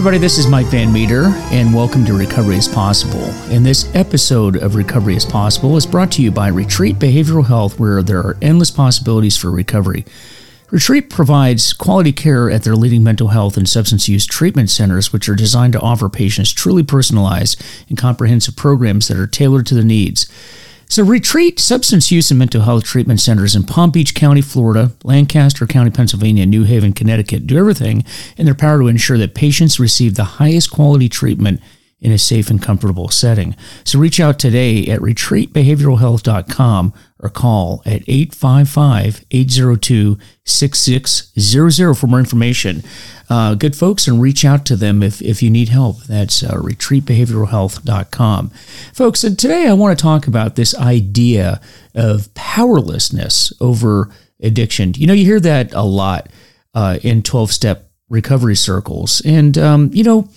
everybody, this is Mike Van Meter, and welcome to Recovery is Possible. And this episode of Recovery is Possible is brought to you by Retreat Behavioral Health, where there are endless possibilities for recovery. Retreat provides quality care at their leading mental health and substance use treatment centers, which are designed to offer patients truly personalized and comprehensive programs that are tailored to their needs. So, Retreat Substance Use and Mental Health Treatment Centers in Palm Beach County, Florida, Lancaster County, Pennsylvania, New Haven, Connecticut do everything in their power to ensure that patients receive the highest quality treatment in a safe and comfortable setting. So, reach out today at retreatbehavioralhealth.com or call at 855 802 6600 for more information. Uh, good folks, and reach out to them if, if you need help. That's uh, retreatbehavioralhealth.com. Folks, and today I want to talk about this idea of powerlessness over addiction. You know, you hear that a lot uh, in 12 step recovery circles. And, um, you know,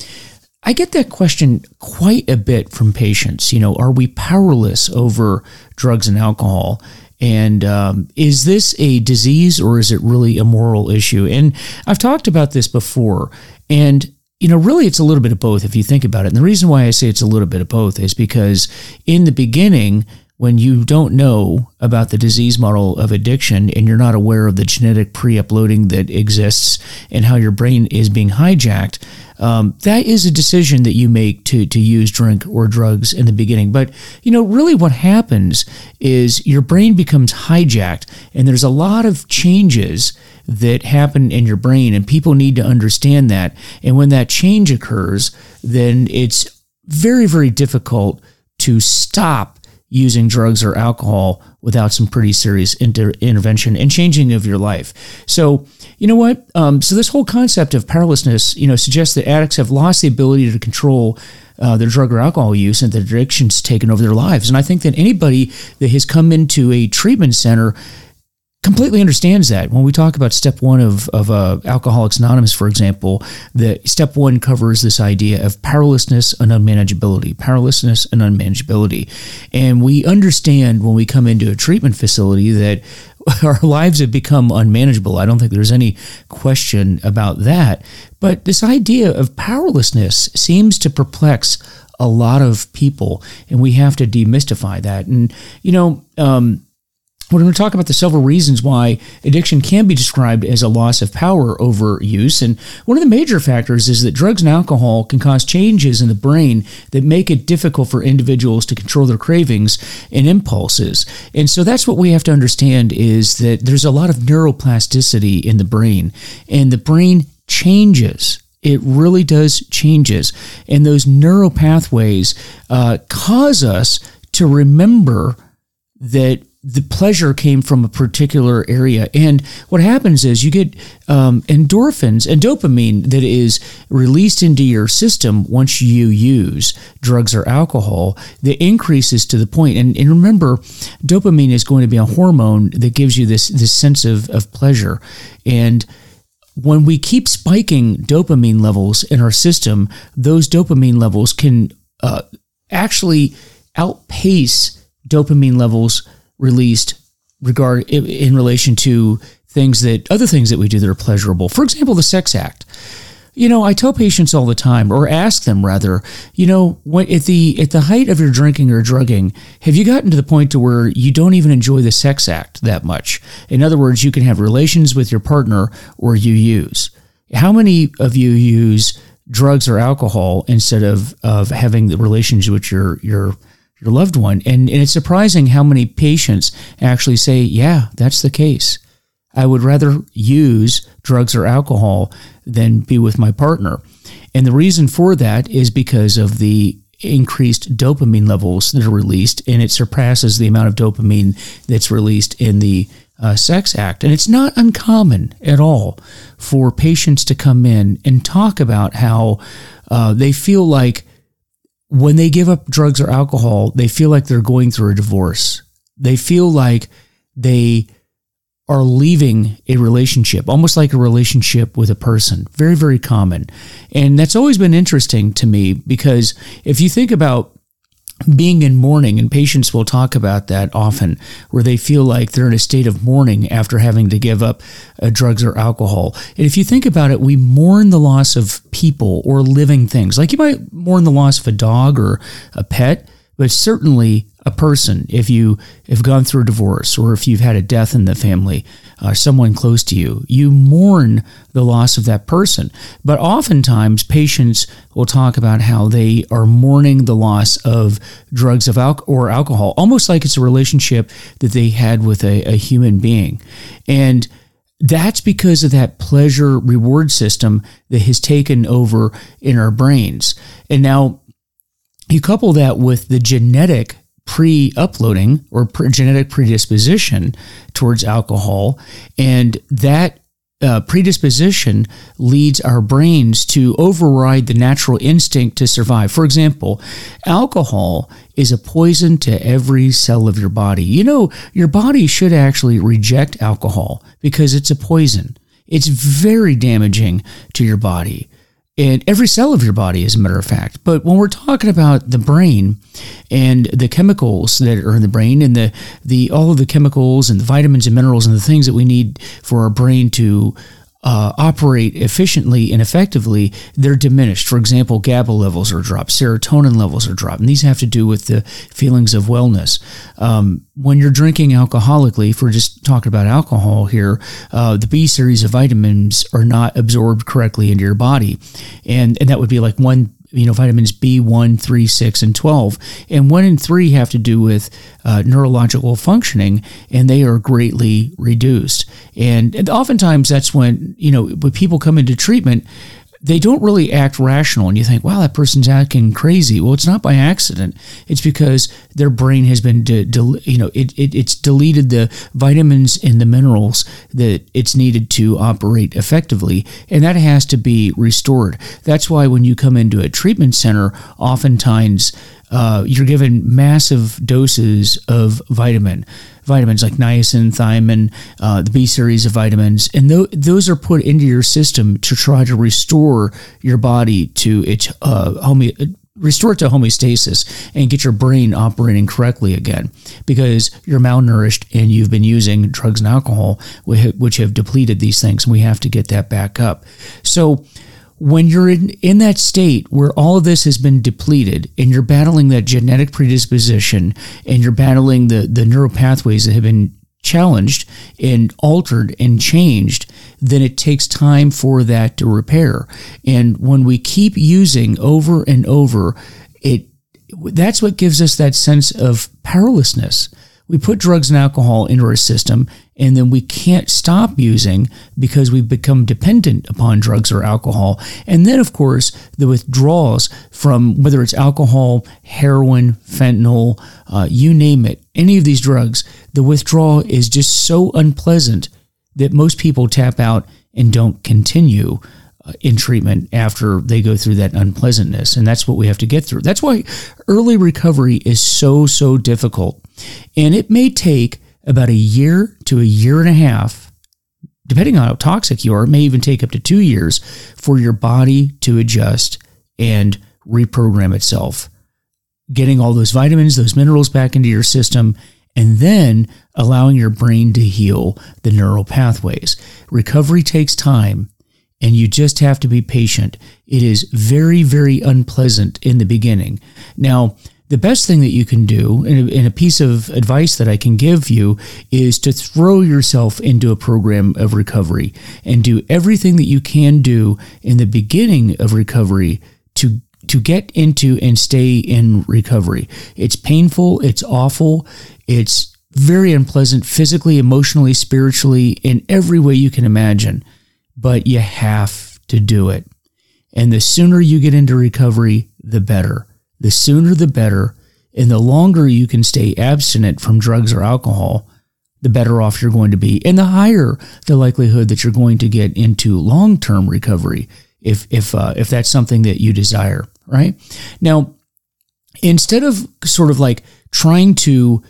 I get that question quite a bit from patients. You know, are we powerless over drugs and alcohol? And um, is this a disease or is it really a moral issue? And I've talked about this before. And, you know, really it's a little bit of both if you think about it. And the reason why I say it's a little bit of both is because in the beginning, when you don't know about the disease model of addiction and you're not aware of the genetic pre uploading that exists and how your brain is being hijacked, um, that is a decision that you make to to use drink or drugs in the beginning. But you know, really, what happens is your brain becomes hijacked, and there's a lot of changes that happen in your brain, and people need to understand that. And when that change occurs, then it's very very difficult to stop using drugs or alcohol without some pretty serious inter- intervention and changing of your life. So, you know what? Um, so this whole concept of powerlessness, you know, suggests that addicts have lost the ability to control uh, their drug or alcohol use and that addiction's taken over their lives. And I think that anybody that has come into a treatment center completely understands that. When we talk about step one of, of uh, Alcoholics Anonymous, for example, that step one covers this idea of powerlessness and unmanageability, powerlessness and unmanageability. And we understand when we come into a treatment facility that our lives have become unmanageable. I don't think there's any question about that. But this idea of powerlessness seems to perplex a lot of people, and we have to demystify that. And, you know, um, we're going to talk about the several reasons why addiction can be described as a loss of power over use. And one of the major factors is that drugs and alcohol can cause changes in the brain that make it difficult for individuals to control their cravings and impulses. And so that's what we have to understand is that there's a lot of neuroplasticity in the brain, and the brain changes it really does changes and those neural pathways uh, cause us to remember that the pleasure came from a particular area. And what happens is you get um, endorphins and dopamine that is released into your system once you use drugs or alcohol that increases to the point. And, and remember, dopamine is going to be a hormone that gives you this, this sense of, of pleasure. And when we keep spiking dopamine levels in our system, those dopamine levels can uh, actually outpace dopamine levels released regard in relation to things that other things that we do that are pleasurable. For example, the sex act. You know, I tell patients all the time, or ask them rather, you know, when, at the at the height of your drinking or drugging, have you gotten to the point to where you don't even enjoy the sex act that much? In other words, you can have relations with your partner or you use. How many of you use drugs or alcohol instead of of having the relations with your your your loved one. And, and it's surprising how many patients actually say, yeah, that's the case. I would rather use drugs or alcohol than be with my partner. And the reason for that is because of the increased dopamine levels that are released, and it surpasses the amount of dopamine that's released in the uh, sex act. And it's not uncommon at all for patients to come in and talk about how uh, they feel like when they give up drugs or alcohol, they feel like they're going through a divorce. They feel like they are leaving a relationship, almost like a relationship with a person. Very, very common. And that's always been interesting to me because if you think about being in mourning, and patients will talk about that often, where they feel like they're in a state of mourning after having to give up uh, drugs or alcohol. And if you think about it, we mourn the loss of people or living things. Like you might mourn the loss of a dog or a pet, but certainly a person if you have gone through a divorce or if you've had a death in the family uh, someone close to you you mourn the loss of that person. But oftentimes patients will talk about how they are mourning the loss of drugs of al- or alcohol almost like it's a relationship that they had with a, a human being. And that's because of that pleasure reward system that has taken over in our brains. And now you couple that with the genetic pre uploading or pre- genetic predisposition towards alcohol, and that uh, predisposition leads our brains to override the natural instinct to survive. For example, alcohol is a poison to every cell of your body. You know, your body should actually reject alcohol because it's a poison. It's very damaging to your body in every cell of your body, as a matter of fact. But when we're talking about the brain and the chemicals that are in the brain and the, the all of the chemicals and the vitamins and minerals and the things that we need for our brain to uh, operate efficiently and effectively, they're diminished. For example, GABA levels are dropped, serotonin levels are dropped, and these have to do with the feelings of wellness. Um, when you're drinking alcoholically, if we're just talking about alcohol here, uh, the B series of vitamins are not absorbed correctly into your body, and and that would be like one you know, vitamins B1, 3, 6, and 12. And 1 and 3 have to do with uh, neurological functioning, and they are greatly reduced. And, and oftentimes that's when, you know, when people come into treatment, they don't really act rational and you think wow that person's acting crazy. Well it's not by accident. It's because their brain has been de- de- you know it, it, it's deleted the vitamins and the minerals that it's needed to operate effectively and that has to be restored. That's why when you come into a treatment center oftentimes uh, you're given massive doses of vitamin vitamins like niacin, thiamine, uh, the B series of vitamins, and th- those are put into your system to try to restore your body to its uh, home- restore it to homeostasis and get your brain operating correctly again. Because you're malnourished and you've been using drugs and alcohol which have depleted these things and we have to get that back up. So when you're in, in that state where all of this has been depleted and you're battling that genetic predisposition and you're battling the, the neural pathways that have been challenged and altered and changed, then it takes time for that to repair. And when we keep using over and over, it that's what gives us that sense of powerlessness. We put drugs and alcohol into our system and then we can't stop using because we've become dependent upon drugs or alcohol. And then, of course, the withdrawals from whether it's alcohol, heroin, fentanyl, uh, you name it, any of these drugs, the withdrawal is just so unpleasant that most people tap out and don't continue uh, in treatment after they go through that unpleasantness. And that's what we have to get through. That's why early recovery is so, so difficult. And it may take about a year to a year and a half, depending on how toxic you are, it may even take up to two years for your body to adjust and reprogram itself. Getting all those vitamins, those minerals back into your system, and then allowing your brain to heal the neural pathways. Recovery takes time, and you just have to be patient. It is very, very unpleasant in the beginning. Now, the best thing that you can do, and a, piece of advice that I can give you, is to throw yourself into a program of recovery and do everything that you can do in the beginning of recovery to to get into and stay in recovery. It's painful, it's awful, it's very unpleasant physically, emotionally, spiritually, in every way you can imagine, but you have to do it. And the sooner you get into recovery, the better the sooner the better, and the longer you can stay abstinent from drugs or alcohol, the better off you're going to be, and the higher the likelihood that you're going to get into long-term recovery if if uh, if that's something that you desire. Right now, instead of sort of like trying to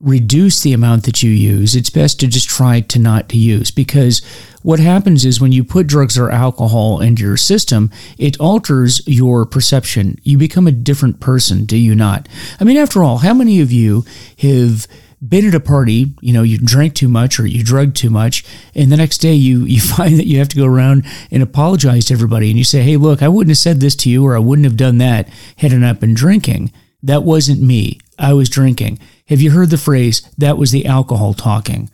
reduce the amount that you use, it's best to just try to not to use because what happens is when you put drugs or alcohol into your system, it alters your perception. You become a different person, do you not? I mean, after all, how many of you have been at a party, you know, you drank too much or you drugged too much, and the next day you you find that you have to go around and apologize to everybody and you say, "Hey, look, I wouldn't have said this to you or I wouldn't have done that had I not been drinking. That wasn't me. I was drinking." Have you heard the phrase, that was the alcohol talking?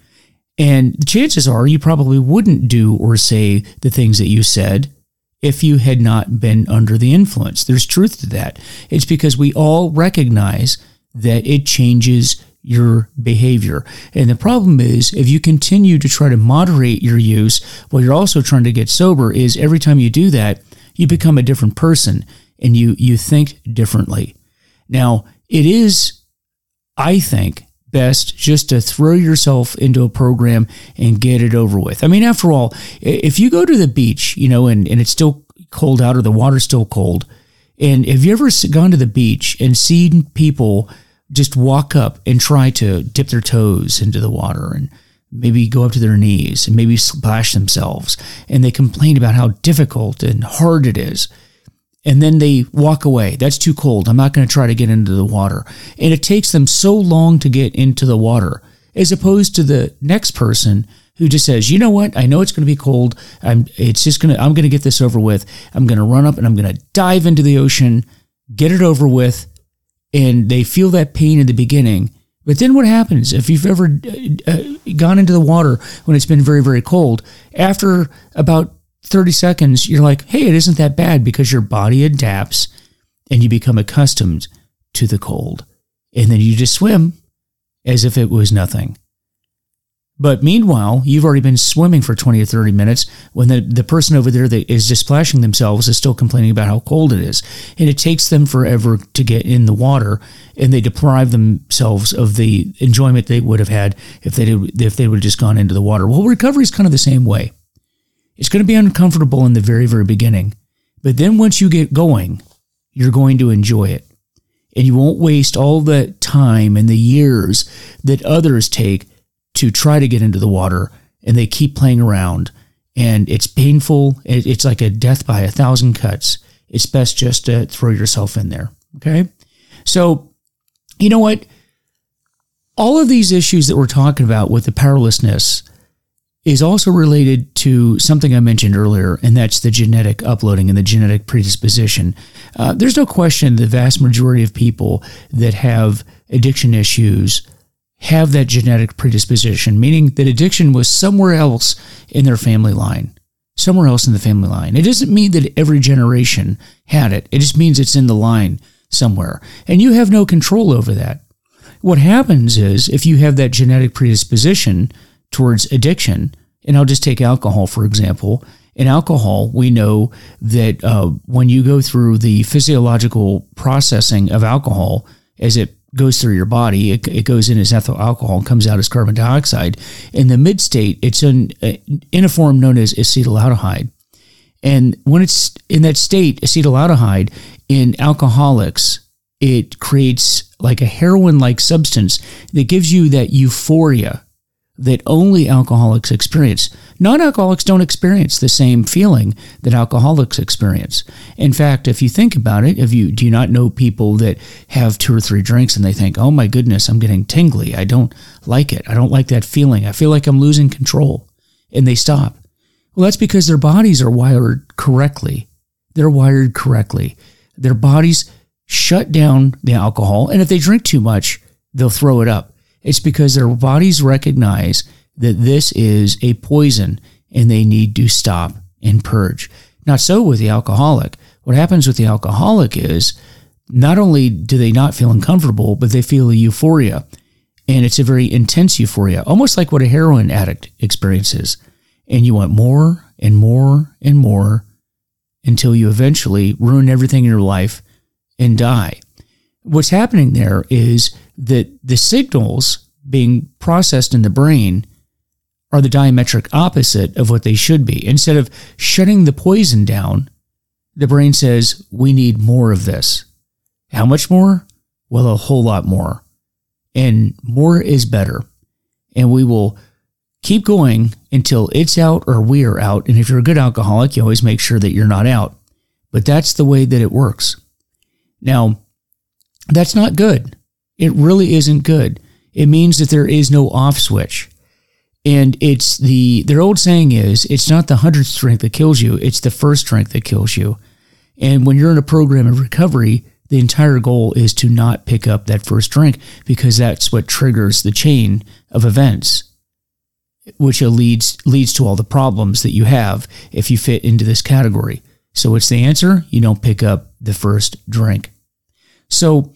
And the chances are you probably wouldn't do or say the things that you said if you had not been under the influence. There's truth to that. It's because we all recognize that it changes your behavior. And the problem is if you continue to try to moderate your use while you're also trying to get sober is every time you do that, you become a different person and you you think differently. Now, it is I think best just to throw yourself into a program and get it over with. I mean, after all, if you go to the beach, you know, and, and it's still cold out or the water's still cold, and have you ever gone to the beach and seen people just walk up and try to dip their toes into the water and maybe go up to their knees and maybe splash themselves and they complain about how difficult and hard it is and then they walk away. That's too cold. I'm not going to try to get into the water. And it takes them so long to get into the water, as opposed to the next person who just says, "You know what? I know it's going to be cold. I'm. It's just gonna. I'm going to get this over with. I'm going to run up and I'm going to dive into the ocean, get it over with." And they feel that pain in the beginning. But then what happens if you've ever uh, uh gone into the water when it's been very, very cold? After about 30 seconds, you're like, hey, it isn't that bad because your body adapts and you become accustomed to the cold. And then you just swim as if it was nothing. But meanwhile, you've already been swimming for 20 or 30 minutes when the, the person over there that is just splashing themselves is still complaining about how cold it is. And it takes them forever to get in the water and they deprive themselves of the enjoyment they would have had if they did, if they would have just gone into the water. Well, recovery is kind of the same way. It's going to be uncomfortable in the very, very beginning. But then once you get going, you're going to enjoy it. And you won't waste all the time and the years that others take to try to get into the water and they keep playing around. And it's painful. It's like a death by a thousand cuts. It's best just to throw yourself in there. Okay. So, you know what? All of these issues that we're talking about with the powerlessness is also related to something I mentioned earlier, and that's the genetic uploading and the genetic predisposition. Uh, there's no question the vast majority of people that have addiction issues have that genetic predisposition, meaning that addiction was somewhere else in their family line. Somewhere else in the family line. It doesn't mean that every generation had it, it just means it's in the line somewhere. And you have no control over that. What happens is if you have that genetic predisposition, towards addiction. And I'll just take alcohol, for example. In alcohol, we know that uh, when you go through the physiological processing of alcohol, as it goes through your body, it, it goes in as ethyl alcohol and comes out as carbon dioxide. In the mid state, it's in, uh, in a form known as acetaldehyde. And when it's in that state, acetaldehyde in alcoholics, it creates like a heroin like substance that gives you that euphoria that only alcoholics experience. Non alcoholics don't experience the same feeling that alcoholics experience. In fact, if you think about it, if you do you not know people that have two or three drinks and they think, oh my goodness, I'm getting tingly. I don't like it. I don't like that feeling. I feel like I'm losing control. And they stop. Well, that's because their bodies are wired correctly. They're wired correctly. Their bodies shut down the alcohol. And if they drink too much, they'll throw it up it's because their bodies recognize that this is a poison and they need to stop and purge. Not so with the alcoholic. What happens with the alcoholic is not only do they not feel uncomfortable, but they feel a euphoria. And it's a very intense euphoria, almost like what a heroin addict experiences. And you want more and more and more until you eventually ruin everything in your life and die. What's happening there is that the signals being processed in the brain are the diametric opposite of what they should be. Instead of shutting the poison down, the brain says, We need more of this. How much more? Well, a whole lot more. And more is better. And we will keep going until it's out or we are out. And if you're a good alcoholic, you always make sure that you're not out. But that's the way that it works. Now, that's not good. It really isn't good. It means that there is no off switch. And it's the, their old saying is, it's not the hundredth drink that kills you, it's the first drink that kills you. And when you're in a program of recovery, the entire goal is to not pick up that first drink because that's what triggers the chain of events which leads leads to all the problems that you have if you fit into this category. So what's the answer? You don't pick up the first drink. So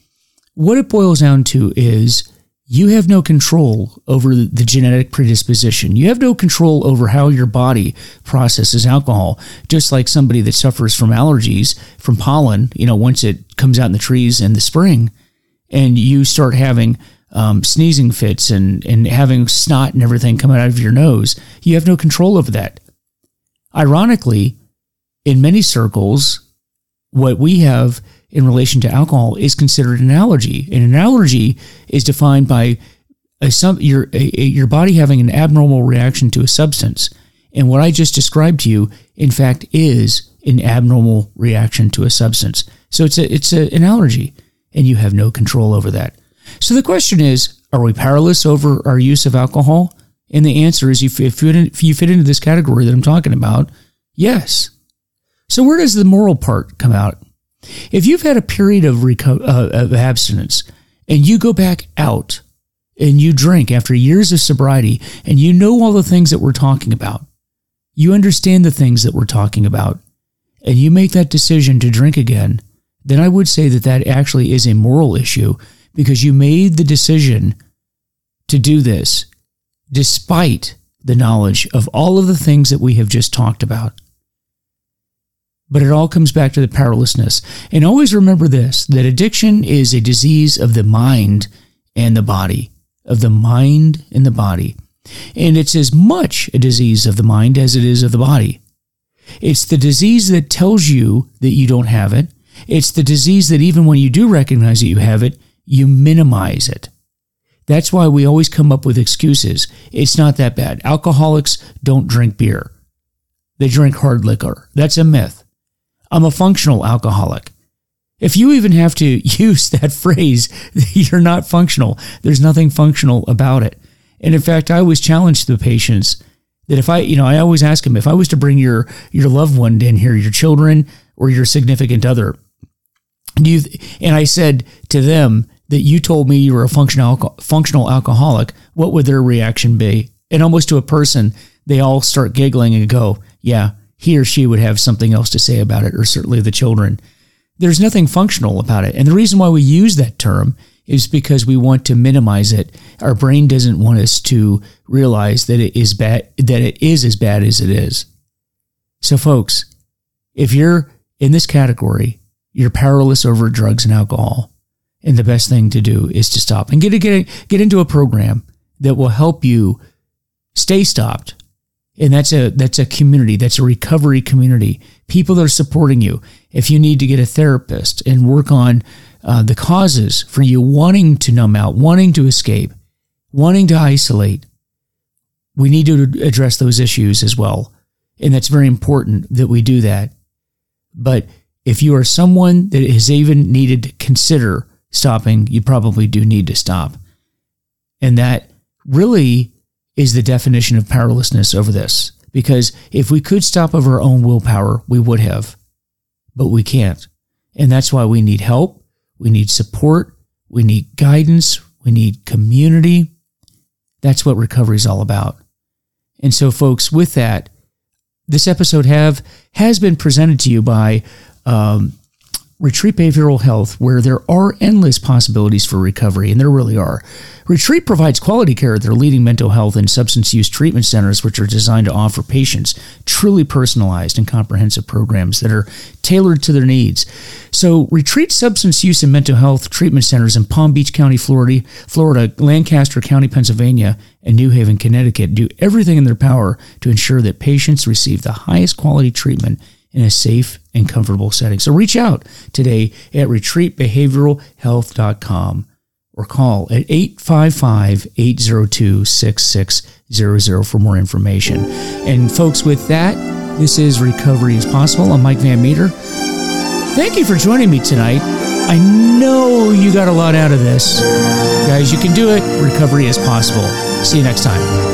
what it boils down to is you have no control over the genetic predisposition. You have no control over how your body processes alcohol. Just like somebody that suffers from allergies from pollen, you know, once it comes out in the trees in the spring and you start having um, sneezing fits and, and having snot and everything come out of your nose, you have no control over that. Ironically, in many circles, what we have in relation to alcohol is considered an allergy. And an allergy is defined by a, your, a, your body having an abnormal reaction to a substance. And what I just described to you, in fact, is an abnormal reaction to a substance. So it's a, it's a, an allergy, and you have no control over that. So the question is, are we powerless over our use of alcohol? And the answer is, if you fit into this category that I'm talking about, yes. So where does the moral part come out? If you've had a period of, reco- uh, of abstinence and you go back out and you drink after years of sobriety and you know all the things that we're talking about, you understand the things that we're talking about, and you make that decision to drink again, then I would say that that actually is a moral issue because you made the decision to do this despite the knowledge of all of the things that we have just talked about. But it all comes back to the powerlessness. And always remember this that addiction is a disease of the mind and the body, of the mind and the body. And it's as much a disease of the mind as it is of the body. It's the disease that tells you that you don't have it. It's the disease that even when you do recognize that you have it, you minimize it. That's why we always come up with excuses. It's not that bad. Alcoholics don't drink beer. They drink hard liquor. That's a myth. I'm a functional alcoholic. If you even have to use that phrase, you're not functional. There's nothing functional about it. And in fact, I always challenge the patients that if I, you know, I always ask them if I was to bring your your loved one in here, your children or your significant other, do you, and I said to them, that you told me you were a functional functional alcoholic, what would their reaction be? And almost to a person, they all start giggling and go, "Yeah, he or she would have something else to say about it, or certainly the children." There's nothing functional about it, and the reason why we use that term is because we want to minimize it. Our brain doesn't want us to realize that it is bad, that it is as bad as it is. So, folks, if you're in this category, you're powerless over drugs and alcohol and the best thing to do is to stop and get, get, get into a program that will help you stay stopped. And that's a, that's a community. That's a recovery community. People that are supporting you. If you need to get a therapist and work on uh, the causes for you wanting to numb out, wanting to escape, wanting to isolate, we need to address those issues as well. And that's very important that we do that. But if you are someone that has even needed to consider stopping, you probably do need to stop. And that really is the definition of powerlessness over this. Because if we could stop of our own willpower, we would have, but we can't. And that's why we need help. We need support. We need guidance. We need community. That's what recovery is all about. And so, folks, with that, this episode have has been presented to you by um, Retreat Behavioral Health, where there are endless possibilities for recovery, and there really are. Retreat provides quality care at their leading mental health and substance use treatment centers, which are designed to offer patients truly personalized and comprehensive programs that are tailored to their needs. So, Retreat Substance Use and Mental Health Treatment Centers in Palm Beach County, Florida, Florida, Lancaster County, Pennsylvania, and New Haven, Connecticut do everything in their power to ensure that patients receive the highest quality treatment in a safe and comfortable setting. So reach out today at retreatbehavioralhealth.com or call at 855 802 6600 for more information. And folks, with that, this is Recovery is Possible. I'm Mike Van Meter. Thank you for joining me tonight. I know you got a lot out of this. Guys, you can do it. Recovery is possible. See you next time.